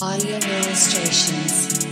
Audio illustrations.